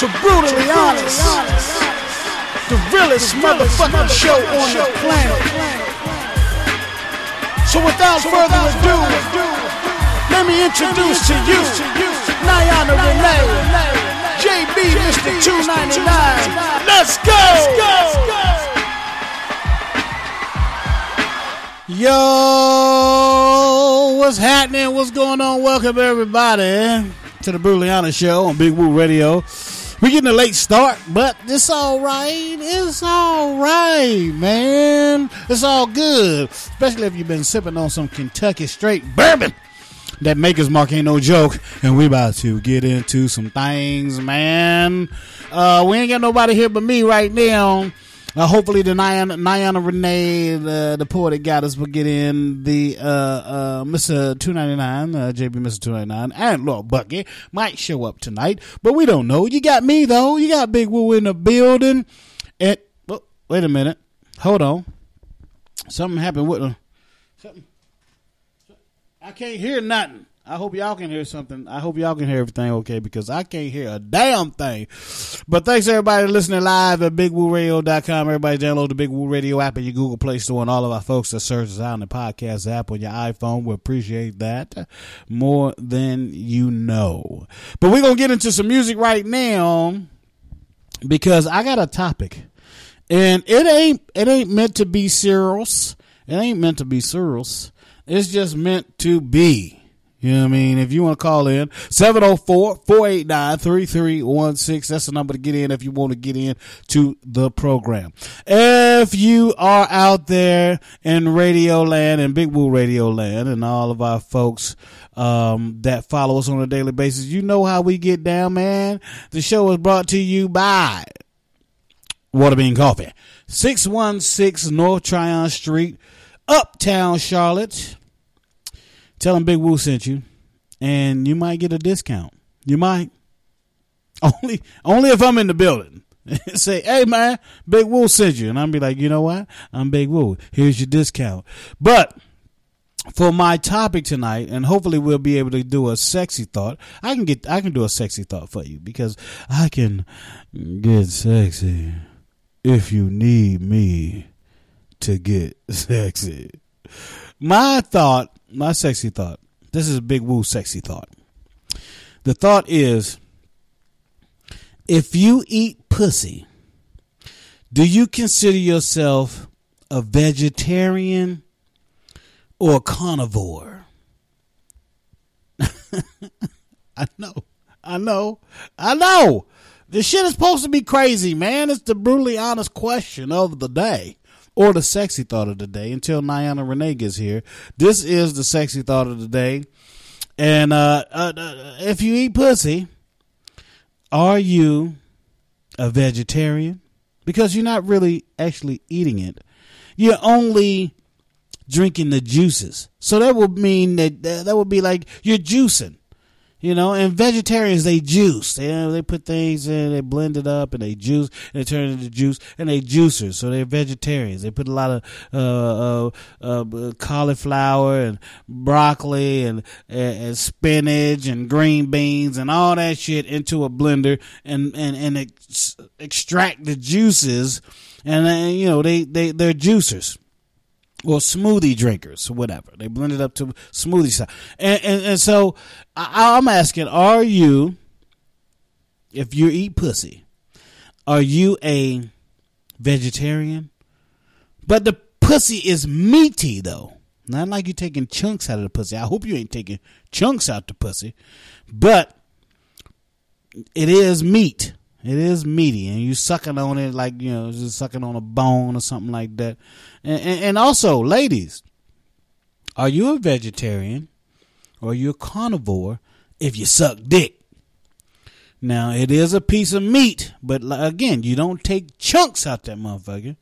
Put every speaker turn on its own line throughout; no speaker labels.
to Brutally Honest, the realest motherfucking show on the planet. So without further ado, let me introduce to you Nyana Renee, JB Mr. 299. Let's go! Yo, what's happening? What's going on? Welcome everybody to the Brutally Honest Show on Big Woo Radio. We're getting a late start, but it's all right. It's all right, man. It's all good, especially if you've been sipping on some Kentucky straight bourbon. That Maker's Mark ain't no joke, and we about to get into some things, man. Uh, we ain't got nobody here but me right now. Uh, hopefully the Nyana, Nyana Renee, the, the got us, will get in the uh, uh, Mr. Two Ninety Nine, uh, JB Mr. Two Ninety Nine, and Lord Bucky might show up tonight, but we don't know. You got me though. You got Big Woo in the building. And well, wait a minute, hold on. Something happened with the something. I can't hear nothing. I hope y'all can hear something. I hope y'all can hear everything okay because I can't hear a damn thing. But thanks everybody listening live at BigWooRadio.com. Everybody download the Big Woo Radio app in your Google Play Store and all of our folks that search us out in the podcast app on your iPhone. We appreciate that more than you know. But we're to get into some music right now because I got a topic. And it ain't it ain't meant to be serious. It ain't meant to be serious. It's just meant to be. You know what I mean? If you want to call in, 704-489-3316. That's the number to get in if you want to get in to the program. If you are out there in Radio Land and Big Woo Radio Land and all of our folks um, that follow us on a daily basis, you know how we get down, man. The show is brought to you by Waterbean Coffee. 616 North Tryon Street, Uptown Charlotte. Tell them Big Woo sent you, and you might get a discount. You might. Only only if I'm in the building. Say, hey man, Big Woo sent you. And I'll be like, you know what? I'm Big Woo. Here's your discount. But for my topic tonight, and hopefully we'll be able to do a sexy thought. I can get I can do a sexy thought for you because I can get sexy if you need me to get sexy. My thought, my sexy thought. This is a big woo sexy thought. The thought is if you eat pussy, do you consider yourself a vegetarian or a carnivore? I know. I know. I know. This shit is supposed to be crazy, man. It's the brutally honest question of the day. Or the sexy thought of the day until Nyana Renee gets here. This is the sexy thought of the day. And uh, uh, if you eat pussy, are you a vegetarian? Because you're not really actually eating it. You're only drinking the juices. So that would mean that that would be like you're juicing. You know, and vegetarians they juice. They they put things in, they blend it up, and they juice, and they turn it into juice, and they juicers. So they're vegetarians. They put a lot of uh, uh, uh, cauliflower and broccoli and, and spinach and green beans and all that shit into a blender and and and ex- extract the juices and you know they they they're juicers or smoothie drinkers whatever. They blend it up to smoothie style. And and, and so I, I'm asking, are you, if you eat pussy, are you a vegetarian? But the pussy is meaty though. Not like you're taking chunks out of the pussy. I hope you ain't taking chunks out the pussy. But it is meat. It is meaty, and you sucking on it like you know, just sucking on a bone or something like that. And, and, and also, ladies, are you a vegetarian or you a carnivore if you suck dick? Now, it is a piece of meat, but again, you don't take chunks out that motherfucker.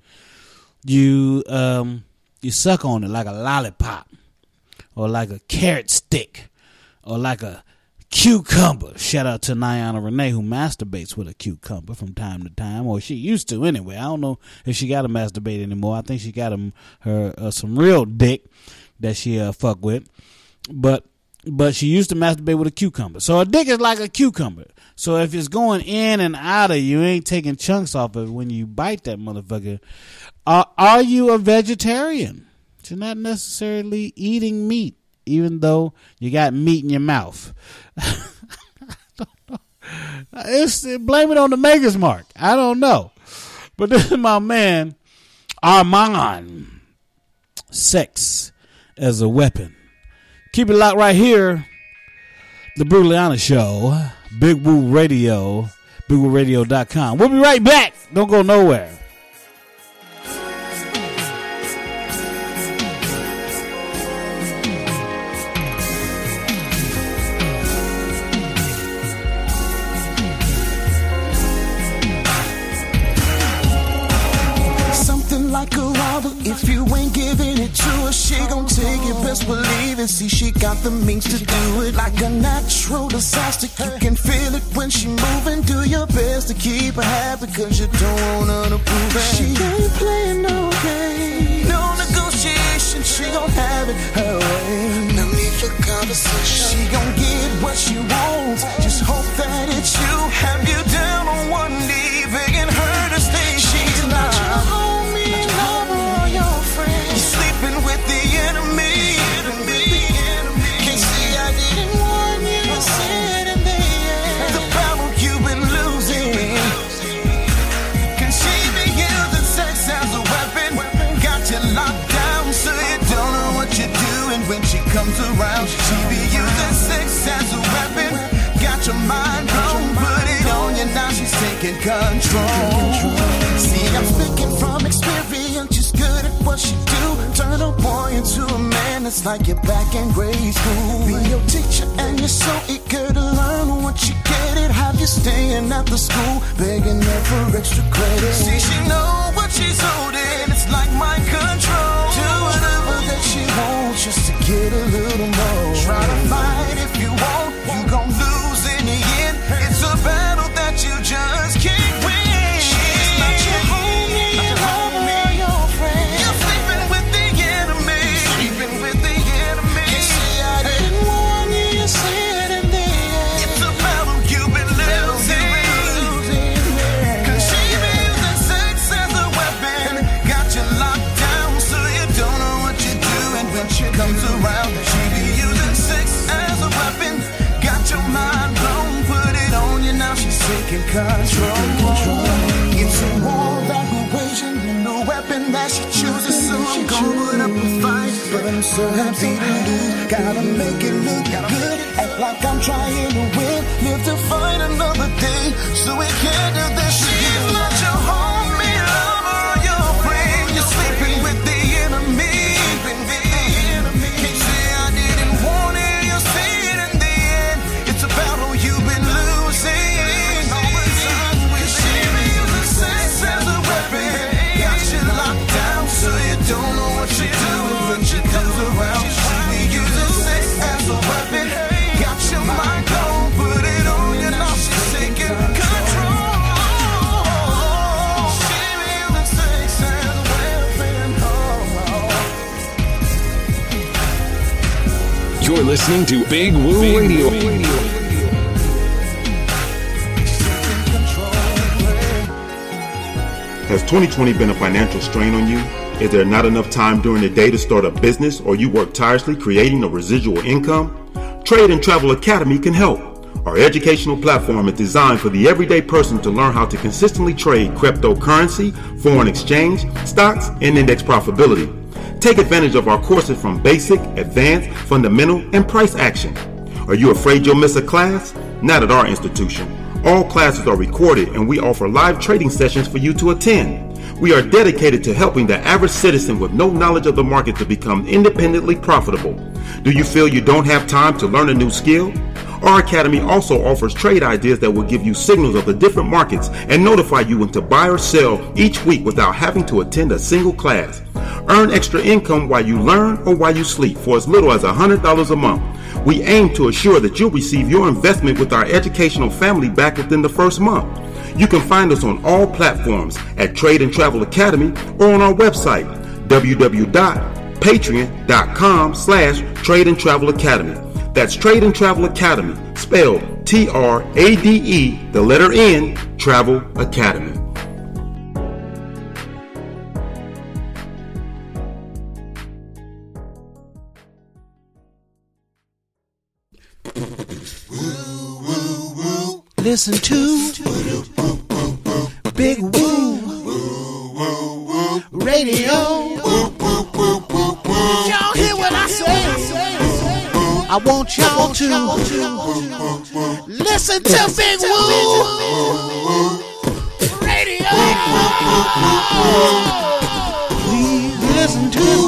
You um you suck on it like a lollipop or like a carrot stick or like a cucumber. Shout out to Nyana Renee who masturbates with a cucumber from time to time, or she used to anyway. I don't know if she got to masturbate anymore. I think she got him her uh, some real dick that she uh, fuck with, but but she used to masturbate with a cucumber. So a dick is like a cucumber. So if it's going in and out of you, ain't taking chunks off of it when you bite that motherfucker. Are are you a vegetarian? You're not necessarily eating meat, even though you got meat in your mouth. It's blame it on the Maker's Mark. I don't know, but this is my man Armand. Sex as a weapon. Keep it locked right here. The Brutally Honest Show, Big Woo Radio, BigWooRadio.com. We'll be right back. Don't go nowhere.
If you ain't giving it to her, she gon' take it. Best believe it. See, she got the means to do it like a natural disaster. You can feel it when she moving. Do your best to keep her happy, cause you don't want her to prove it. She ain't playing no game. No negotiation. She gon' have it her way. No need for conversation. She gon' get what she wants. Just hope that it's you. Have you down on one knee, begging her to stay. She's not comes around. She be using sex as a weapon. Got your mind blown, put it on you now. She's taking control. See, I'm speaking from experience. She's good at what she do. Turn a boy into a man. It's like you're back in grade school. Be your teacher and you're so eager to learn. Once you get it, have you staying at the school, begging her for extra credit. See, she know what she's holding. It's like mind control. Do whatever that she wants just to get a little more. Try to fight if you want, you gon' Taking control. It's a war that we're waging, and the weapon that she chooses. So I'm gonna put up a fight, but I'm so happy to lose. Gotta make it look good, act like I'm trying to win. Live to fight another day, so we can't do this. She's not your homie,
listening to Big Woo Radio.
Has 2020 been a financial strain on you? Is there not enough time during the day to start a business or you work tirelessly creating a residual income? Trade and Travel Academy can help. Our educational platform is designed for the everyday person to learn how to consistently trade cryptocurrency, foreign exchange, stocks, and index profitability. Take advantage of our courses from basic, advanced, fundamental, and price action. Are you afraid you'll miss a class? Not at our institution. All classes are recorded and we offer live trading sessions for you to attend. We are dedicated to helping the average citizen with no knowledge of the market to become independently profitable. Do you feel you don't have time to learn a new skill? Our academy also offers trade ideas that will give you signals of the different markets and notify you when to buy or sell each week without having to attend a single class. Earn extra income while you learn or while you sleep for as little as $100 a month. We aim to assure that you'll receive your investment with our educational family back within the first month. You can find us on all platforms at Trade and Travel Academy or on our website, www.patreon.com slash Trade and Travel Academy. That's Trade and Travel Academy, spelled T-R-A-D-E, the letter N, Travel Academy.
Listen to Big Woo Radio. Y'all hear what I say? I want y'all to listen to Big Woo Radio. Please listen to.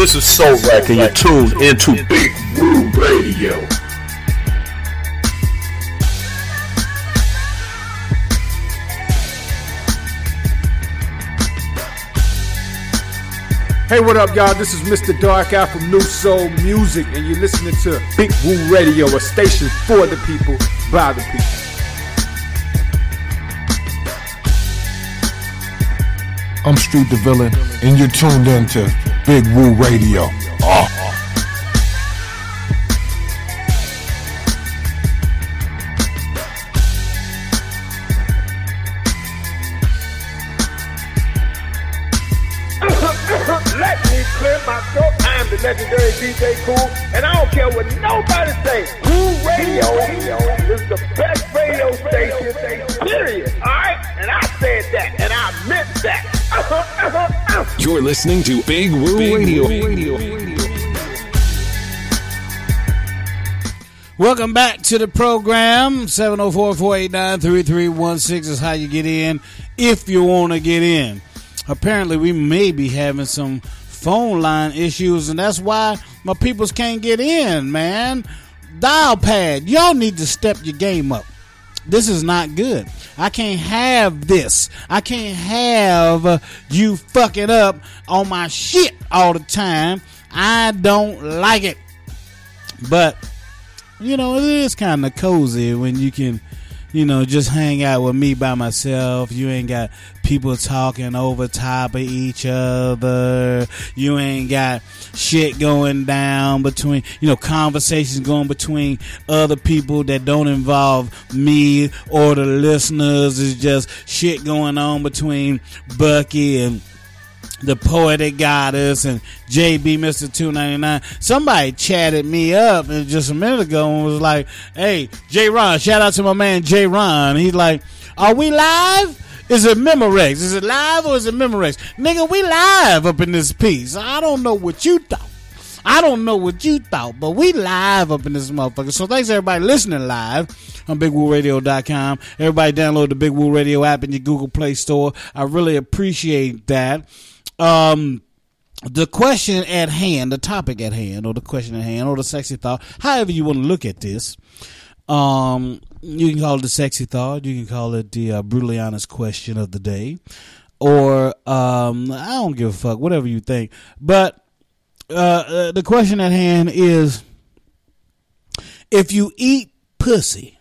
This is Soul Rack, and you're tuned into Big Woo Radio.
Hey, what up, y'all? This is Mr. Dark Eye from New Soul Music, and you're listening to Big Woo Radio, a station for the people, by the people.
I'm Street the Villain, and you're tuned in to Big Woo Radio.
Listening to Big Woo Radio.
Welcome back to the program. 704-489-3316 is how you get in if you want to get in. Apparently, we may be having some phone line issues, and that's why my peoples can't get in, man. Dial pad, y'all need to step your game up. This is not good. I can't have this. I can't have you fucking up on my shit all the time. I don't like it. But you know, it is kind of cozy when you can, you know, just hang out with me by myself. You ain't got people talking over top of each other. You ain't got shit going down between, you know, conversations going between other people that don't involve me or the listeners. It's just shit going on between Bucky and the poetic goddess and JB Mr. 299. Somebody chatted me up just a minute ago and was like, hey, J Ron, shout out to my man J Ron. He's like, are we live? Is it Memorex? Is it live or is it Memorex? Nigga, we live up in this piece. I don't know what you thought. I don't know what you thought, but we live up in this motherfucker. So thanks everybody listening live on BigWooRadio.com. Everybody download the Big Woo Radio app in your Google Play Store. I really appreciate that. Um, the question at hand, the topic at hand, or the question at hand, or the sexy thought, however you want to look at this. Um, you can call it the sexy thought. You can call it the uh, brutally honest question of the day, or um, I don't give a fuck, whatever you think. But uh, uh, the question at hand is: If you eat pussy,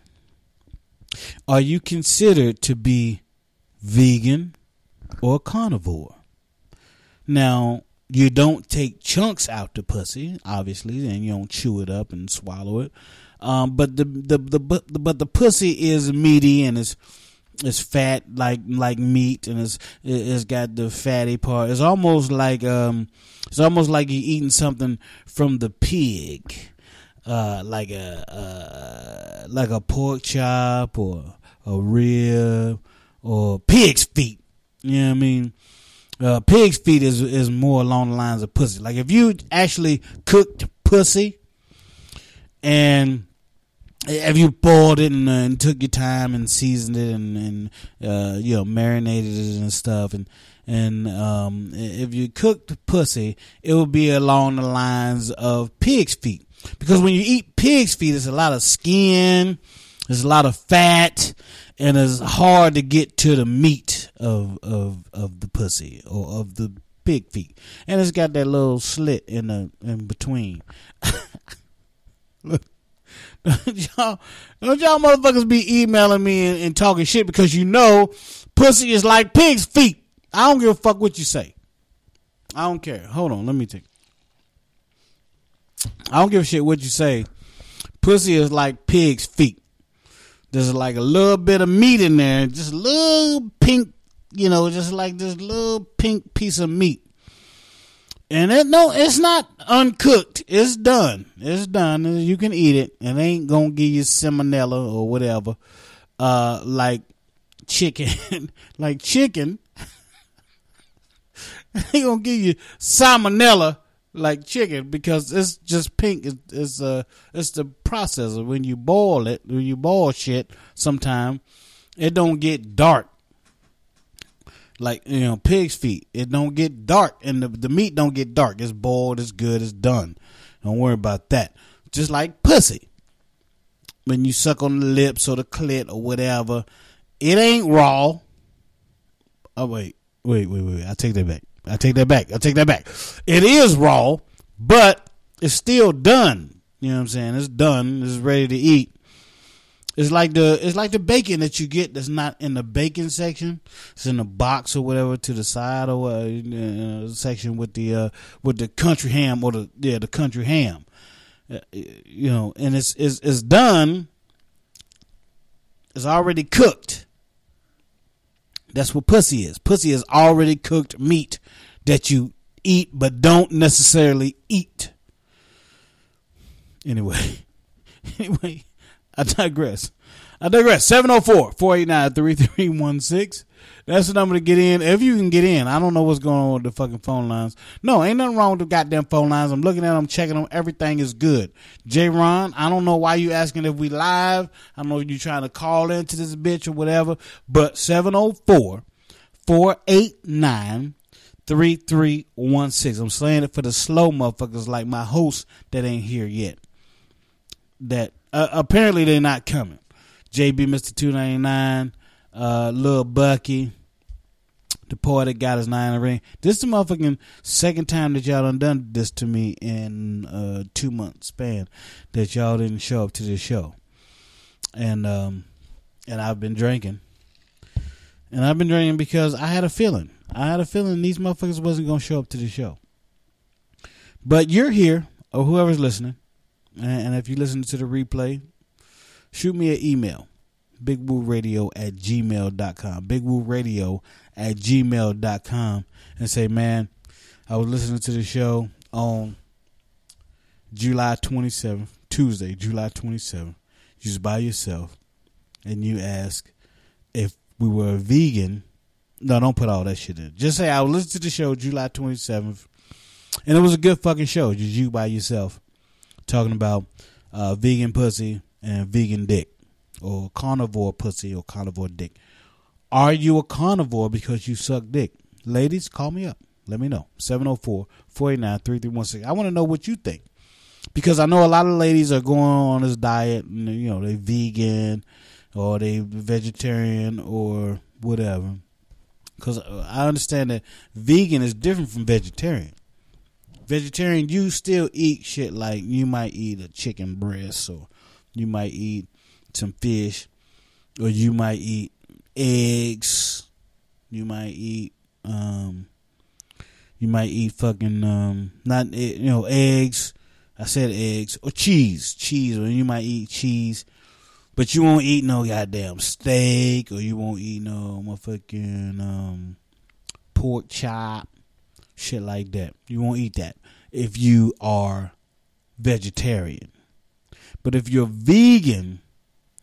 are you considered to be vegan or carnivore? Now, you don't take chunks out the pussy, obviously, and you don't chew it up and swallow it. Um, but the, the the but the, but the pussy is meaty and it's it's fat like like meat and it's it's got the fatty part. It's almost like um it's almost like you're eating something from the pig, uh, like a uh, like a pork chop or a rib or pig's feet. You know what I mean? Uh, pig's feet is is more along the lines of pussy. Like if you actually cooked pussy and if you boiled it and, uh, and took your time and seasoned it and, and uh, you know marinated it and stuff and and um, if you cooked pussy, it would be along the lines of pig's feet because when you eat pig's feet, there's a lot of skin, there's a lot of fat, and it's hard to get to the meat of of of the pussy or of the pig feet, and it's got that little slit in the in between. Look. Don't y'all, don't y'all motherfuckers be emailing me and, and, talking shit because you know pussy is like pig's feet. I don't give a fuck what you say. I don't care. Hold on, let me take. I don't give a shit what you say. Pussy is like pig's feet. There's like a little bit of meat in there, just a little pink, you know, just like this little pink piece of meat. And it no, it's not uncooked. It's done. It's done. You can eat it. It ain't gonna give you salmonella or whatever. Uh, like chicken, like chicken. ain't gonna give you salmonella like chicken because it's just pink. It's, it's uh, it's the process of when you boil it. When you boil shit, sometime it don't get dark like you know pig's feet. It don't get dark, and the the meat don't get dark. It's boiled. It's good. It's done. Don't worry about that. Just like pussy, when you suck on the lips or the clit or whatever, it ain't raw. Oh wait, wait, wait, wait. I take that back. I take that back. I take that back. It is raw, but it's still done. You know what I'm saying? It's done. It's ready to eat. It's like the it's like the bacon that you get that's not in the bacon section. It's in the box or whatever to the side or uh, section with the uh, with the country ham or the yeah the country ham. Uh, you know, and it's it's it's done. It's already cooked. That's what pussy is. Pussy is already cooked meat that you eat but don't necessarily eat. Anyway, anyway. I digress. I digress. 704 489 3316. That's the number to get in. If you can get in, I don't know what's going on with the fucking phone lines. No, ain't nothing wrong with the goddamn phone lines. I'm looking at them, checking them. Everything is good. J Ron, I don't know why you asking if we live. I don't know if you trying to call into this bitch or whatever. But 704 489 3316. I'm saying it for the slow motherfuckers like my host that ain't here yet. That uh, apparently they're not coming. JB, Ninety Nine, uh, Lil Bucky, the poet that got his nine ring. This is the motherfucking second time that y'all done done this to me in a two month span that y'all didn't show up to the show, and um, and I've been drinking, and I've been drinking because I had a feeling. I had a feeling these motherfuckers wasn't gonna show up to the show. But you're here, or whoever's listening and if you listen to the replay, shoot me an email. Bigwooradio at gmail.com. Bigwooradio at gmail.com and say, man, I was listening to the show on July 27th, Tuesday, July 27th. You was by yourself and you ask if we were a vegan. No, don't put all that shit in. Just say I was listening to the show July 27th and it was a good fucking show. Just you by yourself talking about uh, vegan pussy and vegan dick or carnivore pussy or carnivore dick. Are you a carnivore because you suck dick? Ladies, call me up. Let me know. 704 489 3316. I want to know what you think. Because I know a lot of ladies are going on this diet, and, you know, they vegan or they vegetarian or whatever. Because uh, I understand that vegan is different from vegetarian. Vegetarian, you still eat shit like you might eat a chicken breast or you might eat some fish or you might eat eggs. You might eat um you might eat fucking um not you know eggs. I said eggs or cheese, cheese, or you might eat cheese, but you won't eat no goddamn steak, or you won't eat no motherfucking um pork chop, shit like that. You won't eat that if you are vegetarian. But if you're vegan,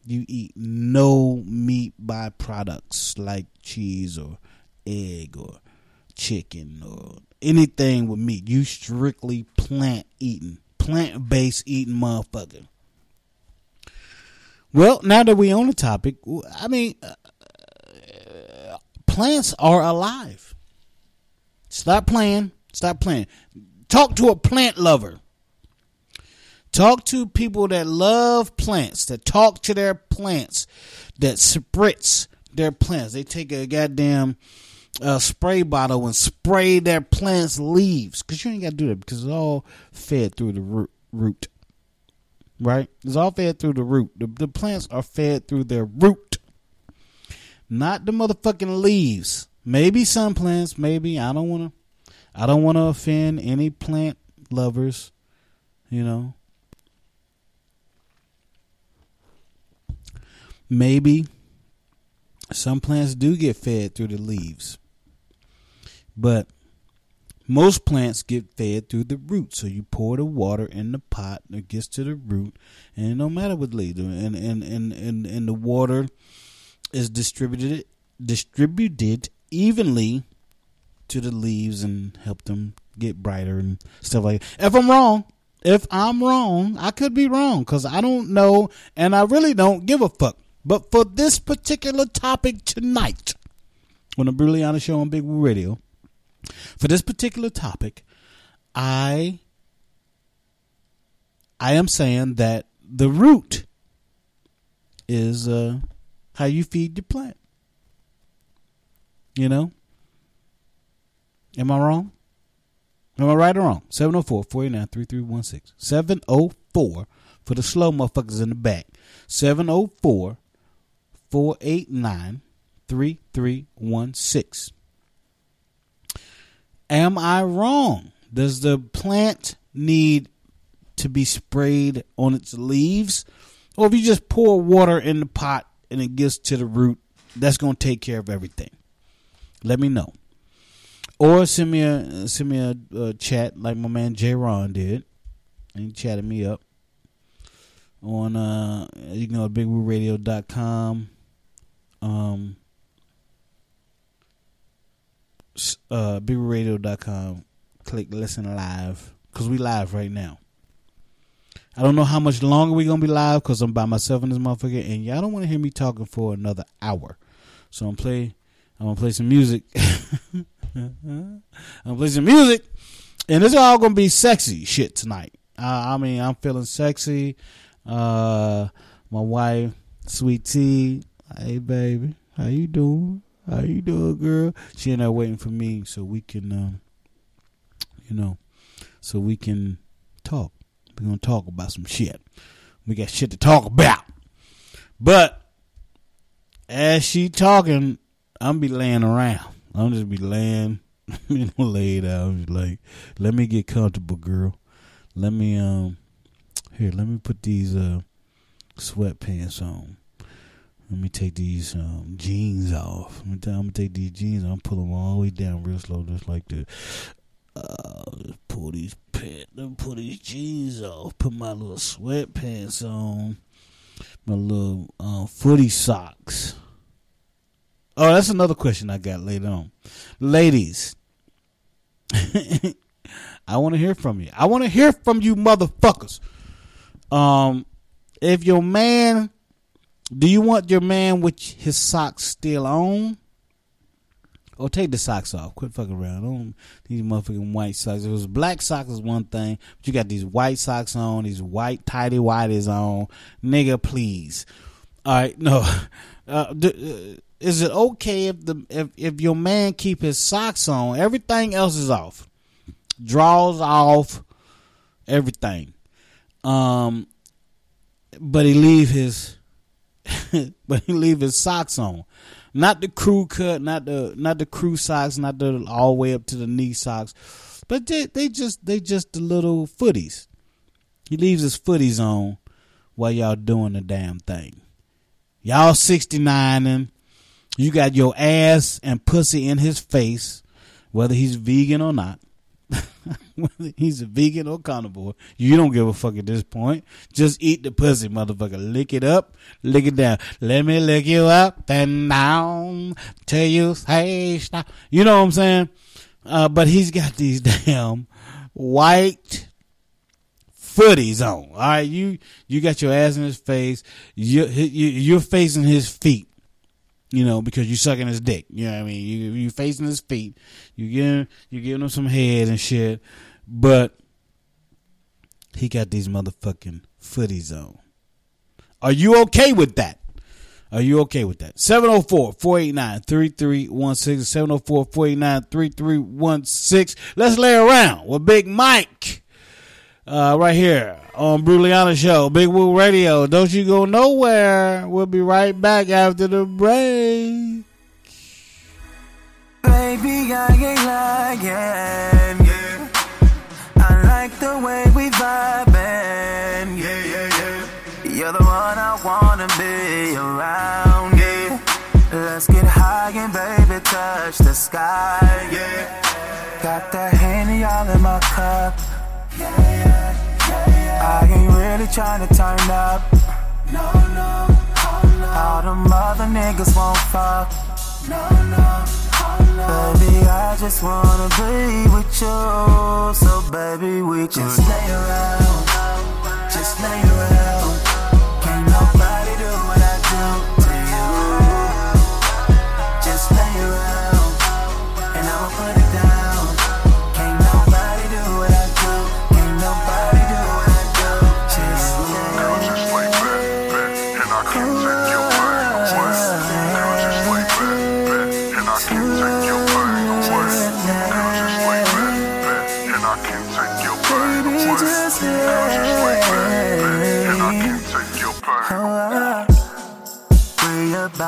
you eat no meat byproducts like cheese or egg or chicken or anything with meat. You strictly plant eating, plant based eating motherfucker. Well, now that we on the topic, I mean, uh, plants are alive. Stop playing. Stop playing. Talk to a plant lover. Talk to people that love plants, that talk to their plants, that spritz their plants. They take a goddamn uh, spray bottle and spray their plants' leaves. Because you ain't got to do that because it's all fed through the root. Right? It's all fed through the root. The, the plants are fed through their root, not the motherfucking leaves. Maybe some plants, maybe. I don't want to. I don't want to offend any plant lovers, you know. Maybe some plants do get fed through the leaves, but most plants get fed through the root. So you pour the water in the pot, and it gets to the root, and no matter what leaves, and and and and, and the water is distributed distributed evenly to the leaves and help them get brighter and stuff like that. If I'm wrong, if I'm wrong, I could be wrong because I don't know and I really don't give a fuck. But for this particular topic tonight, on the Bruliana Show on Big Radio, for this particular topic, I I am saying that the root is uh, how you feed your plant. You know? Am I wrong? Am I right or wrong? 704 489 3316. 704 for the slow motherfuckers in the back. 704 489 3316. Am I wrong? Does the plant need to be sprayed on its leaves? Or if you just pour water in the pot and it gets to the root, that's going to take care of everything. Let me know. Or send me a send me a, a chat like my man J Ron did. And he chatted me up on uh you to bigwooradio.com um uh bigwooradio.com click listen live cuz we live right now. I don't know how much longer we're to be live cuz I'm by myself in this motherfucker and y'all don't want to hear me talking for another hour. So I'm play I'm to play some music. I'm gonna play some music, and it's all gonna be sexy shit tonight. Uh, I mean, I'm feeling sexy. Uh, my wife, Sweet Tea, hey baby, how you doing? How you doing, girl? She and I waiting for me so we can, um, you know, so we can talk. We're gonna talk about some shit. We got shit to talk about. But as she talking, I'm be laying around. I'm just be laying, you know, laid out. I'm like, let me get comfortable, girl. Let me um, here, let me put these uh sweatpants on. Let me take these um, jeans off. I'm gonna, take these jeans. I'm pull them all the way down real slow, just like this. Uh, just pull these pants. Then pull these jeans off. Put my little sweatpants on. My little um, footy socks. Oh, that's another question I got later on. Ladies, I want to hear from you. I want to hear from you, motherfuckers. Um, if your man, do you want your man with his socks still on? Or take the socks off. Quit fucking around. Don't these motherfucking white socks. If it was black socks is one thing, but you got these white socks on, these white tidy whities on. Nigga, please. All right, no. Uh, uh, is it okay if the if, if your man keep his socks on? Everything else is off. Draws off, everything. Um, but he leave his, but he leave his socks on. Not the crew cut, not the not the crew socks, not the all the way up to the knee socks, but they they just they just the little footies. He leaves his footies on while y'all doing the damn thing. Y'all 69 and you got your ass and pussy in his face, whether he's vegan or not. Whether he's a vegan or carnivore, you don't give a fuck at this point. Just eat the pussy, motherfucker. Lick it up, lick it down. Let me lick you up and down till you say stop. You know what I'm saying? Uh, but he's got these damn white footies on. All right, you you got your ass in his face. You, you you're facing his feet. You know because you sucking his dick. You know what I mean? You you facing his feet. You giving you giving him some head and shit. But he got these motherfucking footies on. Are you okay with that? Are you okay with that? 704 489 3316. 704 489 3316. Let's lay around with Big Mike. Uh, right here on Bruliana Show, Big Woo Radio. Don't you go nowhere. We'll be right back after the break.
Baby, I ain't lying, yeah. I like the way we vibing, yeah, yeah, yeah. You're the one I wanna be around, yeah. Let's get high and baby touch the sky, yeah. Got that Henny all in my cup, I ain't really trying to turn up, no, no, oh, no. All them other niggas won't fuck, no, no. Baby, I just wanna be with you. So, baby, we just lay around. Just lay around.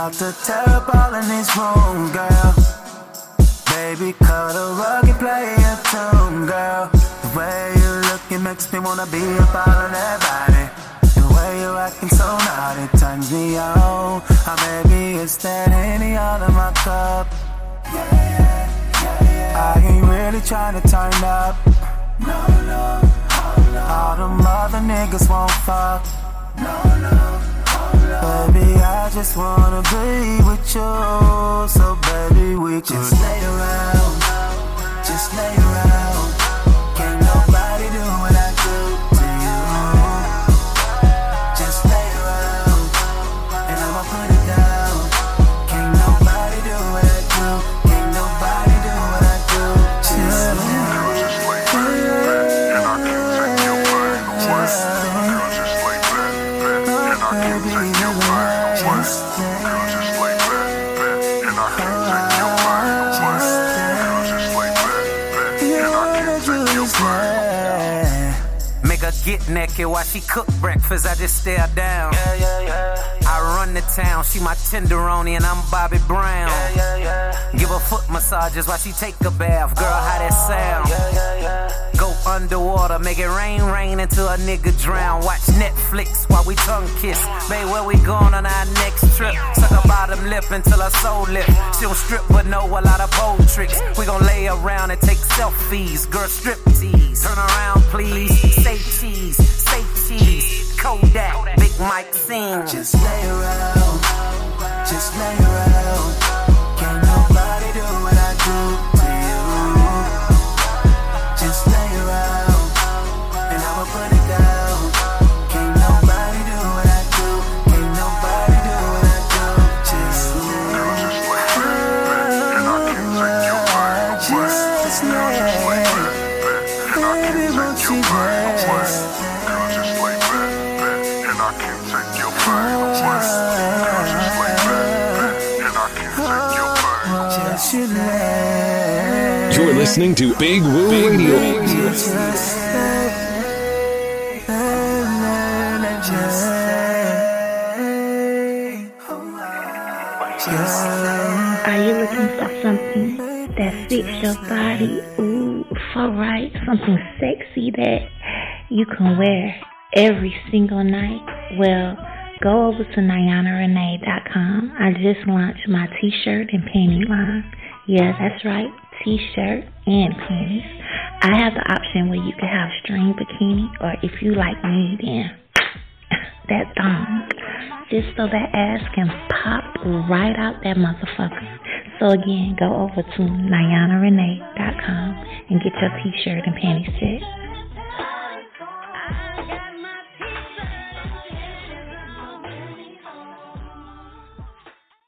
About to tear up all in this room, girl. Baby, cut a rug and play a tune, girl. The way you look, it makes me wanna be up all in that body. The way you acting so naughty turns me on. Or maybe it's that Henny all in my cup. Yeah, yeah, yeah. I ain't really trying to turn up. No, no, All them other niggas won't fuck. No, no, Baby, I just wanna be with you. So, baby, we can just lay around. Just lay around.
While she cook breakfast. I just stare down. I run the town. She my tenderoni and I'm Bobby Brown. Give her foot massages while she take a bath. Girl, how that oh, sound? Go underwater, make it rain, rain until a nigga drown. Watch Netflix while we tongue kiss. Babe, where we going on our next trip? Suck her bottom lip until her soul lift. She don't strip but know a lot of pole tricks. We gon' lay around and take selfies. Girl, strip tease. Turn around, please. Say cheese. Kodak, Big Mike scene.
Just lay around, just lay around.
Listening to Big Woo Radio.
Just lay.
Are you looking for something that fits your body? Ooh, for right, something sexy that you can wear every single night? Well, go over to NyanaRenee.com. I just launched my t-shirt and panty line. Yeah, that's right, t-shirt and panties. I have the option where you can have string bikini, or if you like me, then that thong. Just so that ass can pop right out that motherfucker. So again, go over to NyanaRenee.com and get your t-shirt and panties set.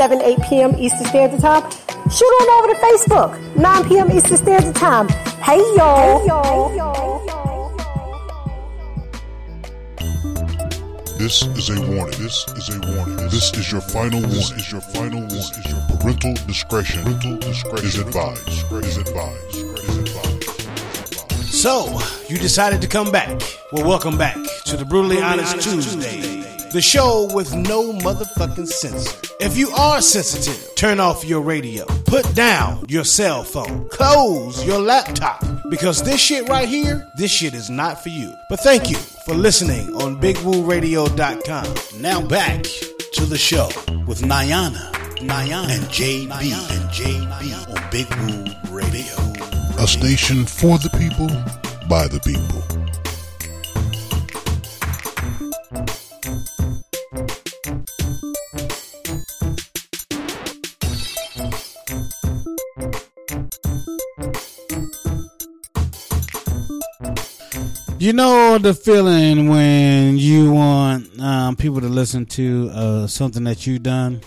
7, 8 p.m. Eastern Standard Time, shoot on over to Facebook, 9 p.m. Eastern Standard Time. Hey y'all. Hey y'all. Hey, y'all.
This is a warning. This is a warning. This is your final warning. This is your final warning. This is your parental discretion. Parental discretion is advised. Is advised. Is advised.
So, you decided to come back. Well, welcome back to the Brutally Honest Tuesday, the show with no motherfucking censor. If you are sensitive, turn off your radio, put down your cell phone, close your laptop, because this shit right here, this shit is not for you. But thank you for listening on BigWooRadio.com. Now back to the show with Nyana, Nyana, and JB, and JB on Big Woo Radio.
A station for the people, by the people.
You know the feeling when you want um, people to listen to uh, something that you done.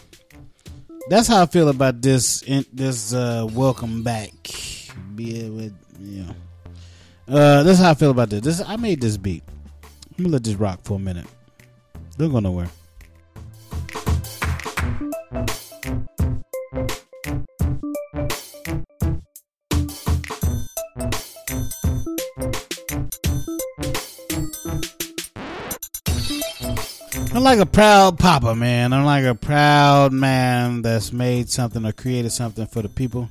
That's how I feel about this. In, this uh, welcome back. Be it with you know. Uh, that's how I feel about this. This I made this beat. I'm gonna let this rock for a minute. Don't go nowhere. I'm like a proud papa, man. I'm like a proud man that's made something or created something for the people.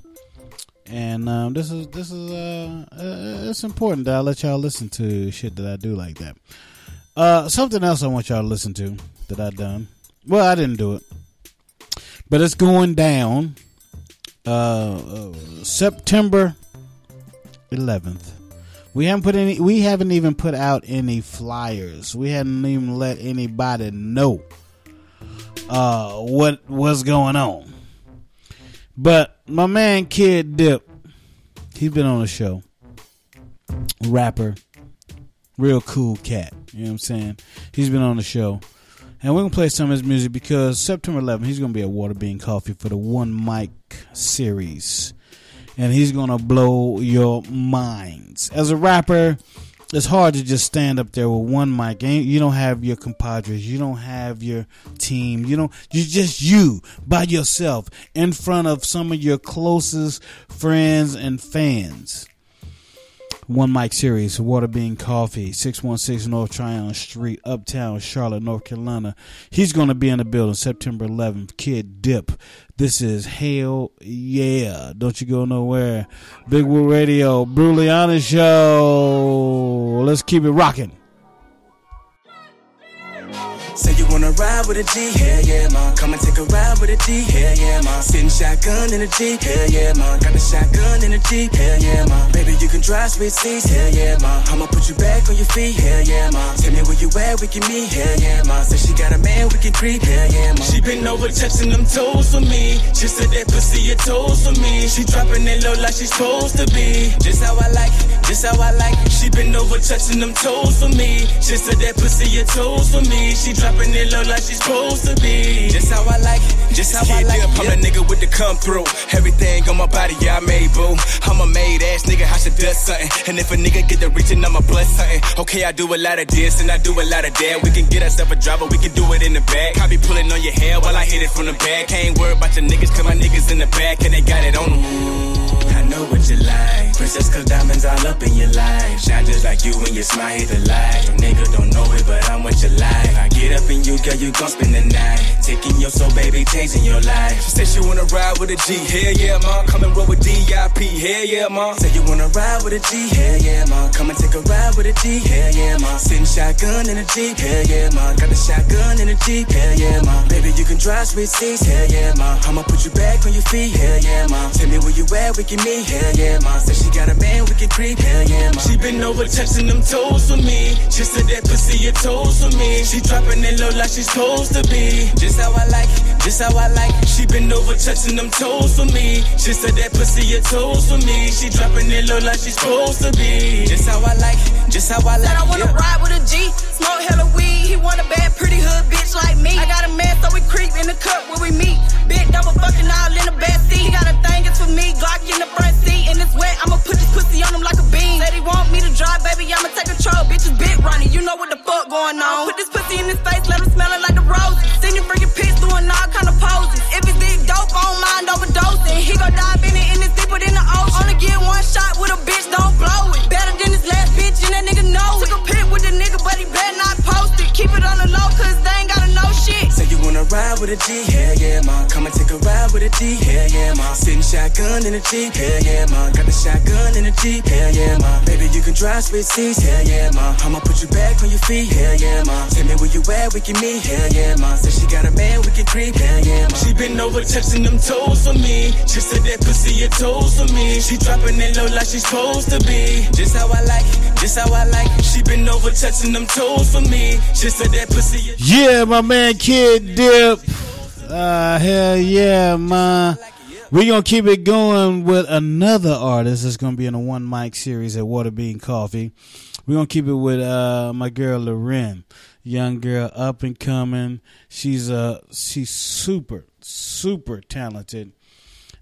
And um, this is this is uh, uh, it's important that I let y'all listen to shit that I do like that. Uh, something else I want y'all to listen to that I done. Well, I didn't do it, but it's going down uh, uh, September 11th. We haven't put any. We haven't even put out any flyers. We hadn't even let anybody know uh, what was going on. But my man Kid Dip, he's been on the show. Rapper, real cool cat. You know what I'm saying? He's been on the show, And we're gonna play some of his music because September 11th he's gonna be at Waterbean Coffee for the One Mic series, and he's gonna blow your minds. As a rapper, it's hard to just stand up there with one mic. And you don't have your compadres, you don't have your team, you don't. You're just you by yourself in front of some of your closest friends and fans. One Mic Series, Water Bean Coffee, 616 North Tryon Street, Uptown, Charlotte, North Carolina. He's going to be in the building September 11th. Kid Dip. This is Hell Yeah. Don't you go nowhere. Big Woo Radio, Brutally Honest Show. Let's keep it rocking.
Wanna ride with a G, hell yeah, ma. Come and take a ride with a G, hell yeah, ma. Sitting shotgun in a G, hell yeah, ma. Got the shotgun in a G, hell yeah, ma. Baby, you can drive sweet seas, hell yeah, ma. I'ma put you back on your feet, hell yeah, ma. Tell me where you at, we can meet, hell yeah, ma. Say she got a man, we can creep, hell yeah, ma. She been over touching them toes for me. She said that pussy your toes for me. She dropping it low like she's supposed to be. Just how I like it, just how I like it. She been over touching them toes for me. She said that pussy your toes for me. She dropping it low like she's supposed to be. Just how I like it, just how I like it. I'm a nigga with the come through. Everything on my body, yeah, I made boo. I'm a made ass nigga, I should do something. And if a nigga get the reaching, I'ma bless something. Okay, I do a lot of this and I do a lot of that. We can get ourselves a driver, we can do it in the back. I be pulling on your hair while I hit it from the back. Ain't worried about your niggas, cause my niggas in the back and they got it on them. I know what you like. Princess, cause diamonds all up in your life. Shine just like you when you smile, the light. Your nigga don't know it, but I'm what you like. I get up in you, girl, you gon' spend the night. Taking your soul, baby, changing your life. She said she wanna ride with a G, hell yeah, ma. Come and roll with DIP, hell yeah, ma. Say you wanna ride with a G, hell yeah, ma. Come and take a ride with a G, hell yeah, ma. Sitting shotgun in a Jeep, hell yeah, ma. Got the shotgun in a Jeep, hell yeah, ma. Baby, you can drive sweet seats, hell yeah, ma. I'ma put you back on your feet, hell yeah, ma. Tell me where you at, we can meet, hell yeah, ma. Say she got a man, we can creep, hell yeah, ma. She been over touching them toes for me. She said that pussy your toes for me. She dropping it low like she's supposed to be. Just how I like it, just how I like it. She been over touching them toes for me. She said that pussy your toes for me. She dropping it low like she's supposed to be. Just how I like it, just how I like
Said I wanna
it.
ride with a G, smoke hella weed. He want a bad, pretty hood bitch like me. I got a man, so we creep in the cup where we meet. Big double fucking all in the back seat. He got a thing, it's for me. Glock in the front seat, and it's wet. I'ma put this pussy on him like a bean. Said he want me to drive, baby. I'ma take control. Bitches big running, you know what the fuck going on. Put this pussy in his face, let him smell it like the roses. Send you freaking pics doing all kind of poses. If it's big dope, on mind overdosing. He gon' dive in it and it's deeper than the ocean. Only get one shot with a bitch, don't blow it. Better than his last bitch, and that nigga know it. Took a pic with the nigga, but he better not post it. Keep it on the low, cause they ain't gotta know shit.
Say you wanna ride with a G, yeah, with a G, hell yeah, ma. Sitting shotgun in a Jeep, hell yeah, ma. Got the shotgun in a Jeep, hell yeah, ma. Baby, you can drive sweet seas, hell yeah, ma. I'ma put you back on your feet, hell yeah, ma. Tell me where you at, we can meet, hell yeah, ma. Say she got a man, we can creep, hell yeah, ma. She been over touching them toes for me. She said that pussy your toes for me. She dropping it low like she's supposed to be. Just how I like it, just how I like it. She been over touching them toes for me. She said that pussy
Yeah, my man Kid Dip. Uh, hell yeah, man. We're going to keep it going with another artist that's going to be in a one mic series at Water Bean Coffee. We're going to keep it with uh, my girl Larin. Young girl, up and coming. She's uh, she's super, super talented.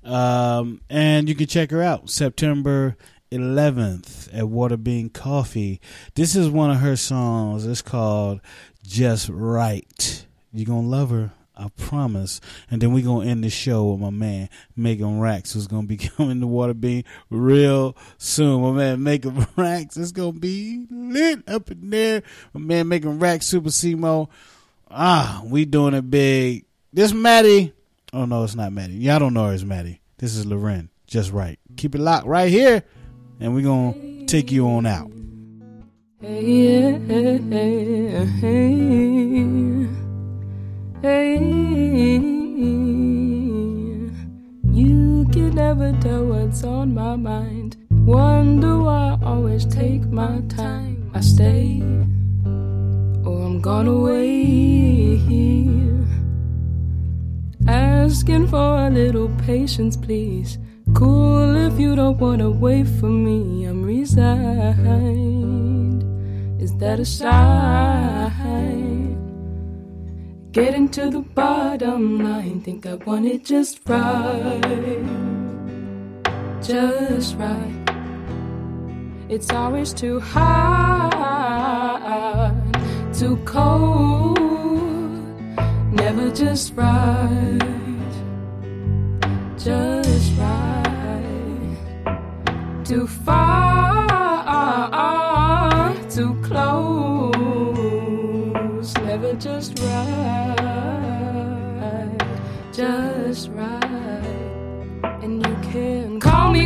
Um, and you can check her out September 11th at Waterbean Coffee. This is one of her songs. It's called Just Right. You're going to love her. I promise. And then we're going to end the show with my man, Megan Rax, who's going to be coming to Waterbean real soon. My man, Megan Rax, it's going to be lit up in there. My man, Megan Rax, Super Simo. Ah, we doing it big. This Maddie. Oh, no, it's not Maddie. Y'all don't know her as Maddie. This is Larin. Just right. Keep it locked right here, and we're going to take you on out.
Hey, yeah, hey, hey, hey. You can never tell what's on my mind. Wonder why I always take my time. I stay, or I'm gone away. Asking for a little patience, please. Cool if you don't wanna wait for me. I'm resigned. Is that a sign? Getting to the bottom line, think I want it just right. Just right. It's always too hot, too cold, never just right. Just right. Too far, too close, never just right.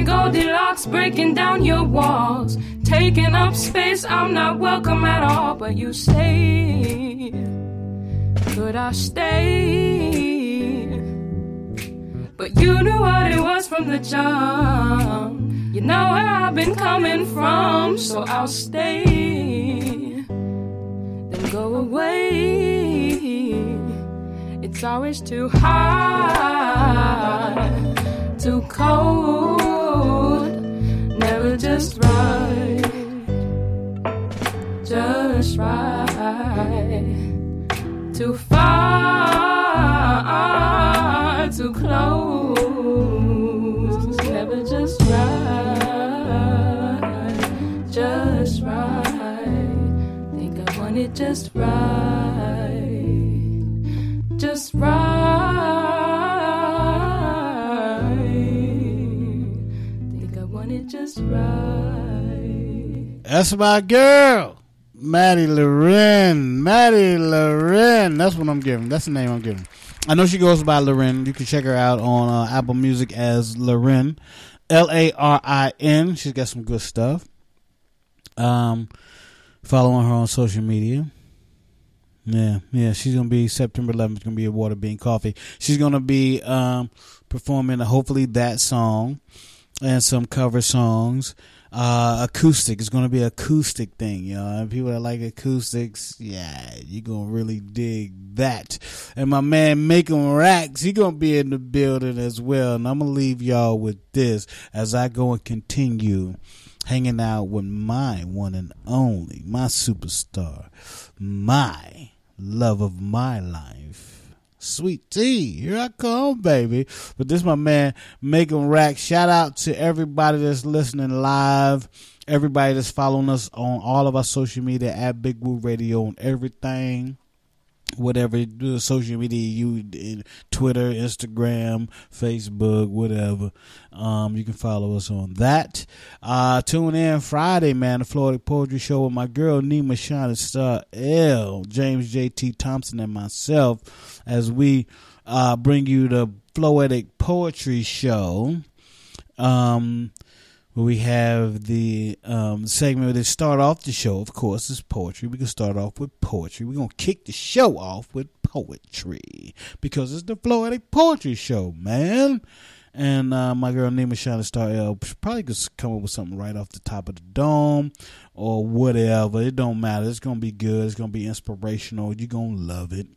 Goldilocks, breaking down your walls, taking up space. I'm not welcome at all, but you stay. Could I stay? But you knew what it was from the jump. You know where I've been coming from, so I'll stay. Then go away. It's always too hot, too cold, just right, just right. Too far, too close, never just right, just right. Think I want it just right,
That's my girl, Maddie Larin. Maddie Larin. That's what I'm giving. That's the name I'm giving. I know she goes by Larin. You can check her out on uh, Apple Music as Larin, L A R I N. She's got some good stuff. Um, following her on social media. Yeah, yeah, she's gonna be September 11th. It's Gonna be a Water Bean Coffee. She's gonna be um, performing hopefully that song and some cover songs. Uh, acoustic. It's gonna be an acoustic thing, you know. People that like acoustics, yeah, you're gonna really dig that. And my man making Racks, he gonna be in the building as well. And I'm gonna leave y'all with this as I go and continue hanging out with my one and only, my superstar, my love of my life. Sweet tea, here I come, baby. But this my man Macon Rack. Shout out to everybody that's listening live, everybody that's following us on all of our social media at Big Woo Radio and everything whatever social media you in Twitter, Instagram, Facebook, whatever. Um, you can follow us on that. Uh, tune in Friday, man, the Floetic Poetry Show with my girl Nima Shining Star L, James JT Thompson, and myself as we uh, bring you the Floetic Poetry Show. Um, we have the um, segment that start off the show. Of course, is poetry. We can start off with poetry. We're gonna kick the show off with poetry because it's the Floetic Poetry Show, man. And uh, my girl Nima Shining Star L probably could come up with something right off the top of the dome or whatever. It don't matter. It's gonna be good. It's gonna be inspirational. You're gonna love it.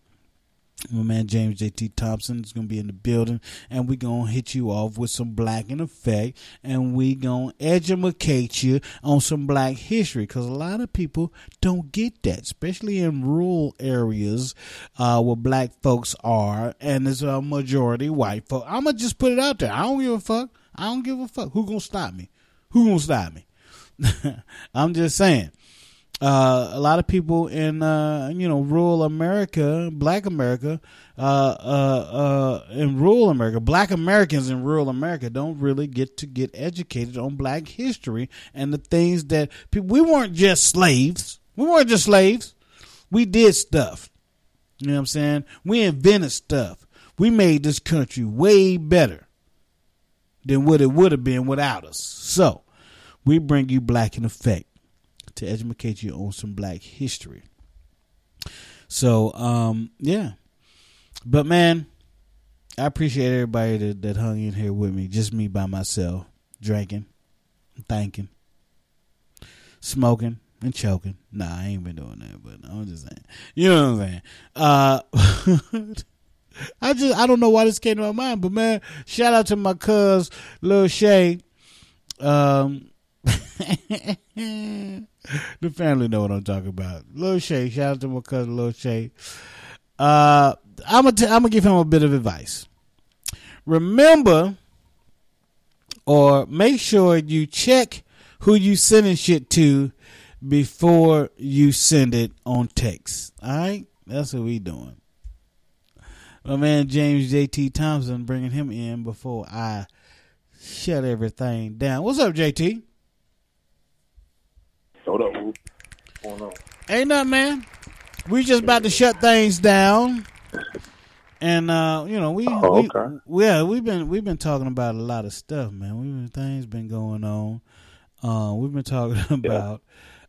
My man James JT Thompson is gonna be in the building, and we gonna hit you off with some black in effect, and we gonna educate you on some black history, because a lot of people don't get that, especially in rural areas uh, where black folks are, and there's a majority white folk. I'm gonna just put it out there. I don't give a fuck. I don't give a fuck. Who gonna stop me? Who gonna stop me? I'm just saying uh, a lot of people in uh, you know rural America, Black America, uh, uh, uh, in rural America, Black Americans in rural America don't really get to get educated on Black history and the things that people. We weren't just slaves. We weren't just slaves. We did stuff. You know what I'm saying? We invented stuff. We made this country way better than what it would have been without us. So we bring you Black in Effect to educate you on some black history. So, um, yeah. But man, I appreciate everybody that, that hung in here with me. Just me by myself, drinking, thinking, smoking, and choking. Nah, I ain't been doing that, but I'm just saying. You know what I'm saying? Uh I just I don't know why this came to my mind, but man, shout out to my cuz Lil Shay. Um the family know what I'm talking about. Lil Shay, shout out to my cousin Lil Shay. Uh, I'm gonna give him a bit of advice. Remember, or make sure you check who you sending shit to before you send it on text. All right, that's what we doing. My man James JT Thompson bringing him in before I shut everything down. What's up, JT?
Hold up. What's going on?
Ain't nothing, man. We just about to shut things down, and uh, you know we,
Oh,
we
okay.
yeah we've been we've been talking about a lot of stuff, man. We've been things been going on. Uh, we've been talking about.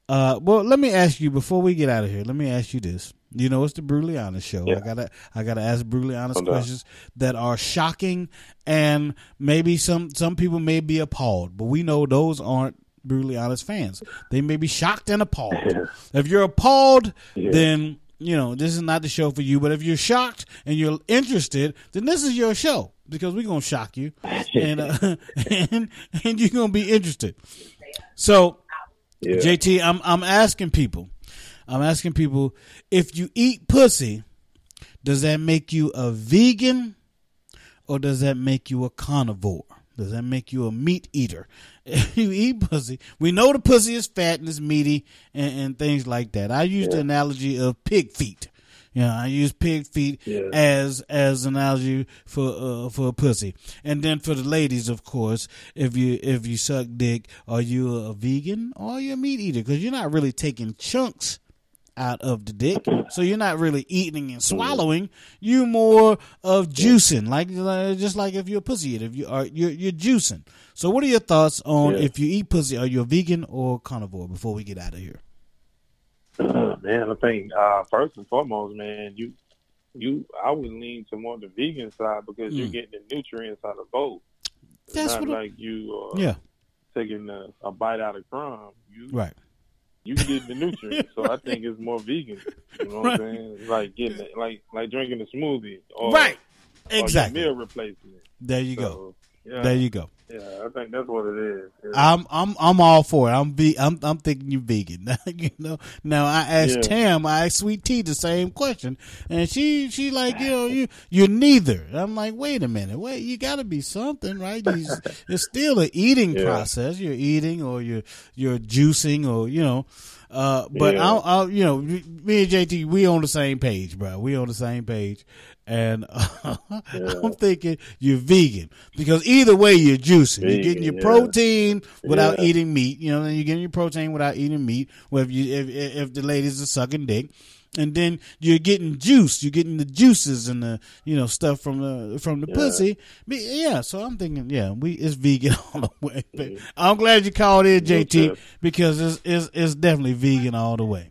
Uh, well, let me ask you before we get out of here. Let me ask you this. You know, it's the brutally honest show. I gotta I gotta ask brutally honest questions that are shocking, and maybe some some people may be appalled, but we know those aren't brutally honest fans. They may be shocked and appalled. If you're appalled,
Yeah.
then you know this is not the show for you. But if you're shocked and you're interested, then this is your show because we're gonna shock you, and uh, and and you're gonna be interested. So,
Yeah.
JT, I'm I'm asking people, I'm asking people if you eat pussy, does that make you a vegan, or does that make you a carnivore? Does that make you a meat eater? You eat pussy, we know the pussy is fat and it's meaty and, and things like that. I use the analogy of pig feet. You know, I use pig feet
Yeah.
as as an analogy for uh, for a pussy, and then for the ladies, of course, if you if you suck dick, are you a vegan or are you a meat eater? Because you're not really taking chunks out of the dick, so you're not really eating and swallowing. You more of juicing, like uh, just like if you're a pussy eater, if you are you're, you're juicing. So, what are your thoughts on
Yeah.
if you eat pussy? Are you a vegan or carnivore? Before we get out of here.
man, I think uh, first and foremost, man, you you I would lean to more the vegan side because you're
Mm.
getting the nutrients out of both. It's
That's
not
what
like you uh,
Yeah.
taking a, a bite out of crumb. You
Right.
You get the nutrients. so I think it's more vegan. You know what I'm saying? It's like getting it, like like drinking a smoothie or
Right.
or
Exactly.
meal replacement.
There you go.
Yeah.
There you go.
Yeah, I think that's what it is. Yeah.
I'm I'm I'm all for it. I'm ve- I'm I'm thinking you're vegan. you know. Now I asked
Yeah.
Tam, I asked Sweet Tea the same question, and she she like you know you you're neither. I'm like, wait a minute, wait, you got to be something, right? It's still a eating process. You're eating or you're you're juicing or you know. Uh, but
Yeah.
I'll, I'll, you know, me and JT, we on the same page, bro. We on the same page, and I'm thinking you're vegan because either way you're juicing. you're getting your
yeah.
protein without
Yeah.
eating meat. You know, then you're getting your protein without eating meat. Well, if you if if if the ladies are sucking dick. And then you're getting juice. You're getting the juices and the you know stuff from the from the
Yeah.
pussy. But yeah, so I'm thinking, yeah, we it's vegan all the way. But I'm glad you called in, JT, because it's, it's it's definitely vegan all the way.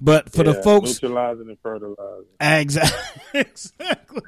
But for the
Yeah,
folks,
neutralizing and fertilizing.
Exactly. exactly.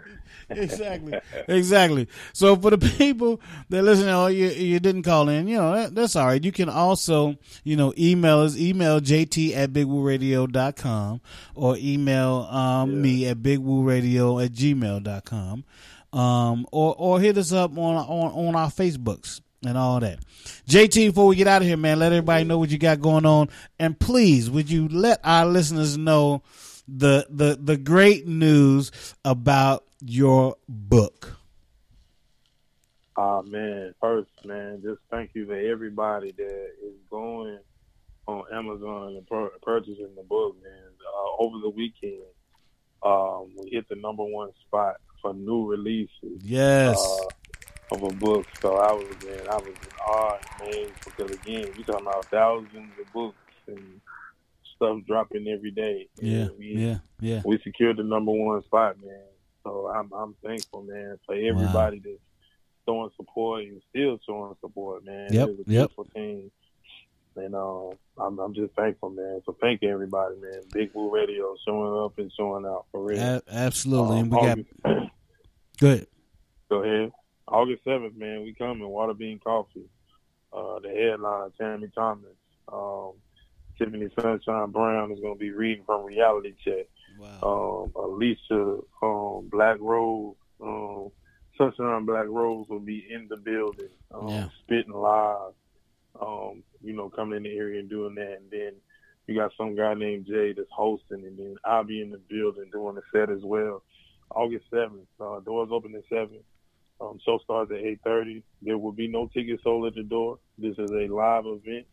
Exactly. Exactly. So for the people that listen, oh, you you didn't call in, you know, that, that's all right. You can also, you know, email us, email jt at bigwooradio.com or email um, me at bigwooradio at gmail.com. Um, or, or hit us up on, on, on our Facebooks and all that. JT, before we get out of here, man, let everybody know what you got going on. And please, would you let our listeners know the the the great news about your book?
Ah man, first man, just thank you to everybody that is going on Amazon and pur- purchasing the book, man. Uh, over the weekend, um, we hit the number one spot for new releases.
Yes.
uh, of a book. So I was man, I was in awe amazed because again, we talking about thousands of books and stuff dropping every day.
Yeah,
we,
yeah, yeah.
We secured the number one spot, man. So I'm I'm thankful, man, for everybody that's showing support and still showing support, man.
Yep,
It was a
yep.
beautiful thing. And um, I'm I'm just thankful, man. So thank you, everybody, man. Big Woo Radio showing up and showing out for real.
A- absolutely.
Um,
and we got
August-
good.
Go ahead. August seventh, man, we coming. Water Bean Coffee. Uh, the headline, Tammy Thomas. Um, Tiffany Sunshine Brown is going to be reading from Reality Check. Um, Alicia um, Black Rose, um, Sunshine Black Rose will be in the building, um,
Yeah.
spitting live. Um, you know, coming in the area and doing that, and then you got some guy named Jay that's hosting, and then I'll be in the building doing the set as well. August seventh, uh, doors open at seven. Um, show starts at eight thirty. There will be no tickets sold at the door. This is a live event.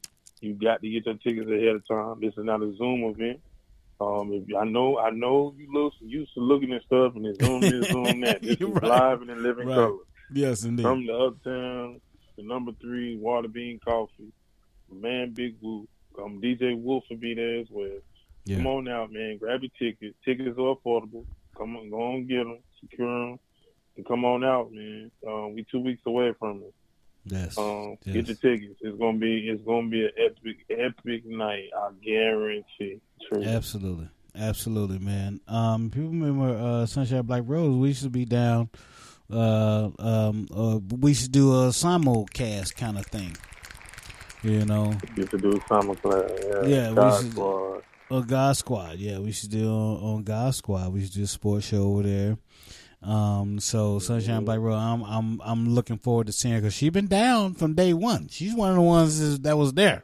You got to get your tickets ahead of time. This is not a Zoom event. Um, if, I know, I know you look used to looking at stuff and it's Zoom this, Zoom that. This is
Right.
live and in living
Right.
color.
Yes, indeed.
From the Uptown, the number three, Water Bean Coffee, man Big Woo. Um, DJ Wolf will be there as well.
Yeah.
Come on out, man. Grab your tickets. Tickets are affordable. Come on, go on, get them, secure them, and come on out, man. Um, we two weeks away from it.
Yes.
Um,
yes.
get your tickets. It's gonna be, it's gonna be an epic, epic night. I guarantee. True.
Absolutely. Absolutely, man. Um, people remember uh, Sunshine Black Rose. We used to be down. Uh, um, uh, we should do a simulcast kind of thing. You know.
Used to do class. Yeah.
Yeah, we
God
should-
Squad.
Oh, God Squad. Yeah, we should do on, on God Squad. We should do a sports show over there. Um, so Sunshine Black Rose, I'm I'm I'm looking forward to seeing her because she's been down from day one. She's one of the ones that was there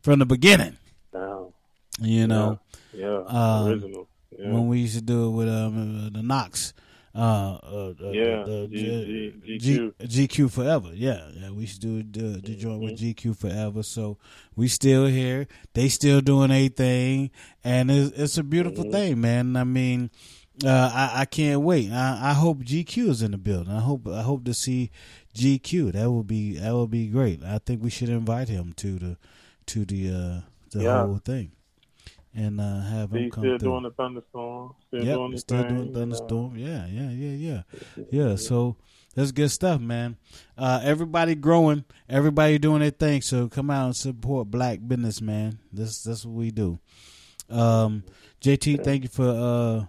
from the beginning.
Down.
You know,
Yeah.
Um,
Original. Yeah.
when we used to do it with um, the Knox. Uh, uh,
Yeah,
the,
G- G-
G, GQ forever. Yeah, yeah. We should do the, the joint with GQ forever. So we still here. They still doing a thing, and it's, it's a beautiful thing, man. I mean, uh, I, I can't wait. I, I hope GQ is in the building. I hope I hope to see GQ. That would be that would be great. I think we should invite him to the to the uh, the
Yeah.
whole thing, and uh, have him come
still
through.
doing the thunderstorm. Still
Yep,
doing
still
thing.
doing thunderstorm. Yeah, yeah, yeah, yeah, yeah. So that's good stuff, man. Uh, everybody growing, everybody doing their thing. So come out and support black business, man. This that's what we do. Um, JT, thank you for uh,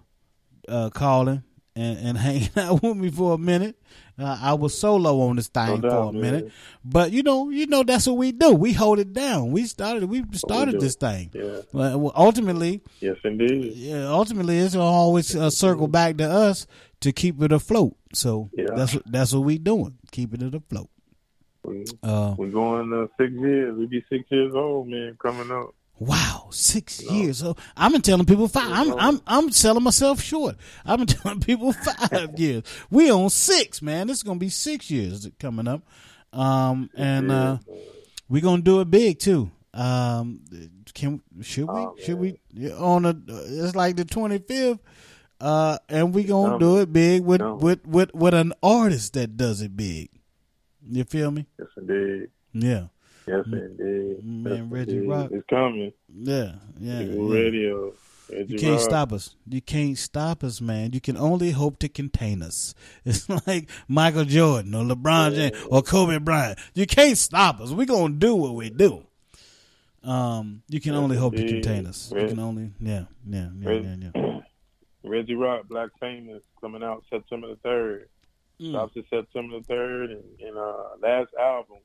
uh, calling and, and hanging out with me for a minute. Uh, I was solo on this thing
No
for
doubt,
a
man.
minute, but you know, you know that's what we do. We hold it down. We started. We started
do.
this thing.
Yeah.
Well, ultimately,
Yes, indeed.
yeah, ultimately it's always uh, circle back to us to keep it afloat. So
Yeah.
that's what that's what we doing, keeping it afloat.
We,
Uh,
we're going uh, six years. We be six years old, man, coming up.
Wow, six years. So I've been telling people five. I'm I'm I'm selling myself short. I've been telling people five years. We on six, man. This is gonna be six years coming up. Um, and uh, we gonna do it big too. Um, can should we should we on a it's like the 25th. Uh, and we gonna do it big with, with with with an artist that does it big. You feel me?
Yes, indeed.
Yeah.
Yes, indeed.
Man,
Yes,
Reggie
indeed.
Rock.
It's coming.
Yeah, yeah. Yeah.
Radio. Reggie
You can't
Rock.
stop us. You can't stop us, man. You can only hope to contain us. It's like Michael Jordan or LeBron James or Kobe Bryant. You can't stop us. We're gonna do what we do. Um, you can
Yes,
only hope to contain us. You can only, yeah, yeah, yeah,
Reg-
yeah, yeah.
Reggie Rock, Black Famous, coming out September the third.
Mm.
Drops it September the third, and, and uh, last album.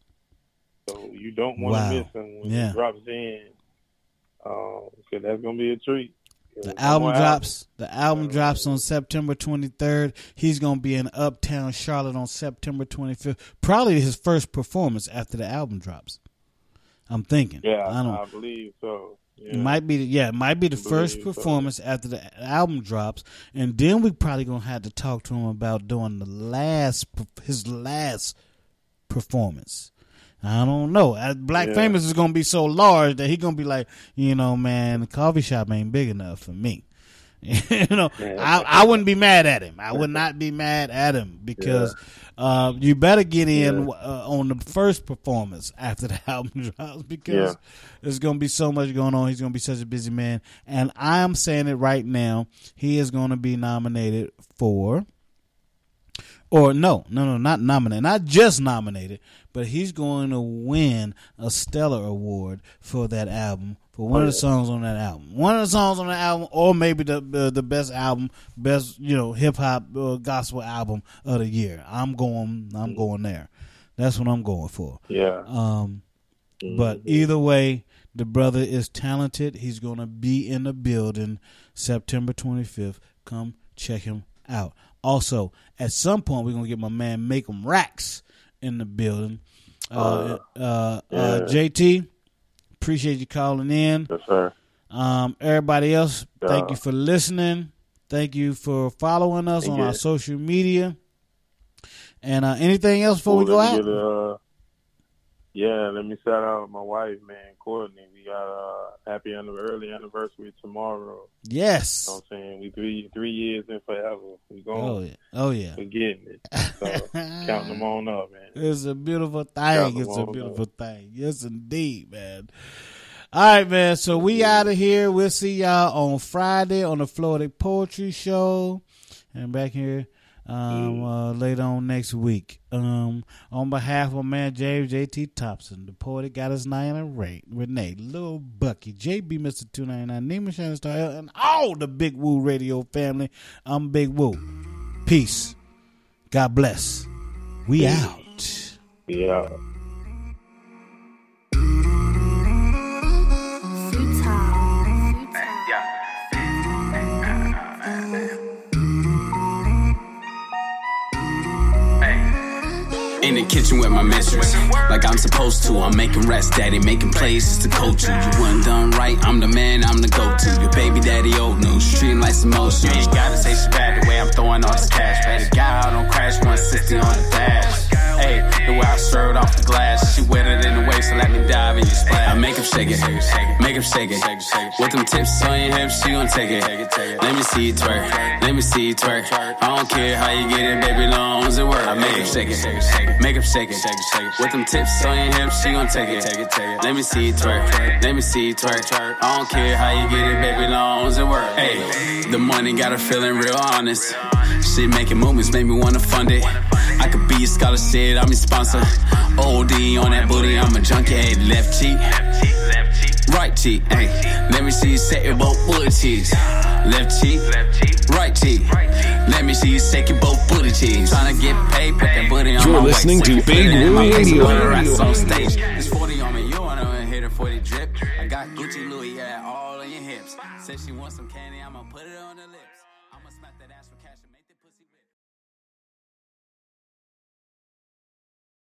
So you don't want to
Wow.
miss him when
Yeah.
he drops in. Um, so that's gonna be a treat.
The album drops. The album drops on September 23rd. He's gonna be in Uptown Charlotte on September 25th. Probably his first performance after the album drops. I'm thinking.
Yeah,
I don't.
I believe so. Yeah.
It might be, yeah, it might be the first
believe so.
performance after the album drops, and then we probably gonna have to talk to him about doing the last, his last performance. I don't know. Uh, Black
Yeah.
Famous is gonna be so large that he gonna be like, you know, man, the coffee shop ain't big enough for me. you know, I, I wouldn't be mad at him. I would not be mad at him because uh, you better get in uh, on the first performance after the album drops because
Yeah.
there's going to be so much going on. He's going to be such a busy man, and I am saying it right now. He is going to be nominated for. Or no, no, no, not nominated, not just nominated, but he's going to win a Stellar Award for that album for one
Oh,
of the songs on that album. One of the songs on the album, or maybe the the, the best album, best you know hip hop uh, gospel album of the year. I'm going, I'm going there. That's what I'm going for.
Yeah.
Um, but either way, the brother is talented. He's going to be in the building September 25th. Come check him out. Also, at some point, we're going to get my man Make 'em Racks in the building. Uh, uh, uh,
yeah.
JT, appreciate you calling in.
Yes, sir.
Um, everybody else, thank you for listening. Thank you for following us on our social media. And uh, anything else before we go out?
uh, yeah, let me shout out my wife, man, Courtney. Got a happy early anniversary tomorrow.
Yes.
You know what I'm saying? We three three years and forever. We going.
Oh yeah. Oh yeah.
We're getting it. So counting them on up, man.
It's a beautiful thing. It's a beautiful thing. Yes, indeed, man. All right, man. So we out of here. We'll see y'all on Friday on the Floetic Poetry Show, and back here um, uh, later on next week. Um, on behalf of man James JT Thompson, the poetic got his nine and Ray, Renee, Lil Bucky, JB, Ninety Nine, Nima Shining Star, and all the Big Woo Radio family. I'm Big Woo. Peace. God bless. We out.
Yeah.
In the kitchen with my mistress, like I'm supposed to. I'm making rest, daddy, making plays to coach you. You wasn't done right, I'm the man, I'm the go-to. Your baby daddy old news, treating like some motion. You ain't gotta say she bad the way I'm throwing all this cash. Better guy out on crash 160 on the dash. Hey, the way I stirred off the glass, she wetter than the waist, so let me dive in your splash. I make him shake it, make him shake it. With them tips on your hips, she gon' take it. Let me see you twerk, let me see you twerk. I don't care how you get it, baby, long as it work. I make him shake it, make him shake it. With them tips on your hips, she gon' take it. Let me see you twerk, let me see you twerk. I don't care how you get it, baby, long as it work. Hey, the money got her feeling real honest. She making movements make me wanna fund it. I could be a scholarship, I'm your sponsor. OD on that booty, I'm a junkie. Hey, left cheek, right cheek. Hey, let me see you set your both booty cheeks. Left cheek, right cheek. Let me see you shake your both booty cheeks. Tryna get paid, put that booty on
You're
my
listening
waist.
to Big
in my
Woo
face,
Radio.
put it right on stage. It's 40 on me, you wanna hit her for the drip. I got Gucci Louis, yeah, all on your hips. Said she wants some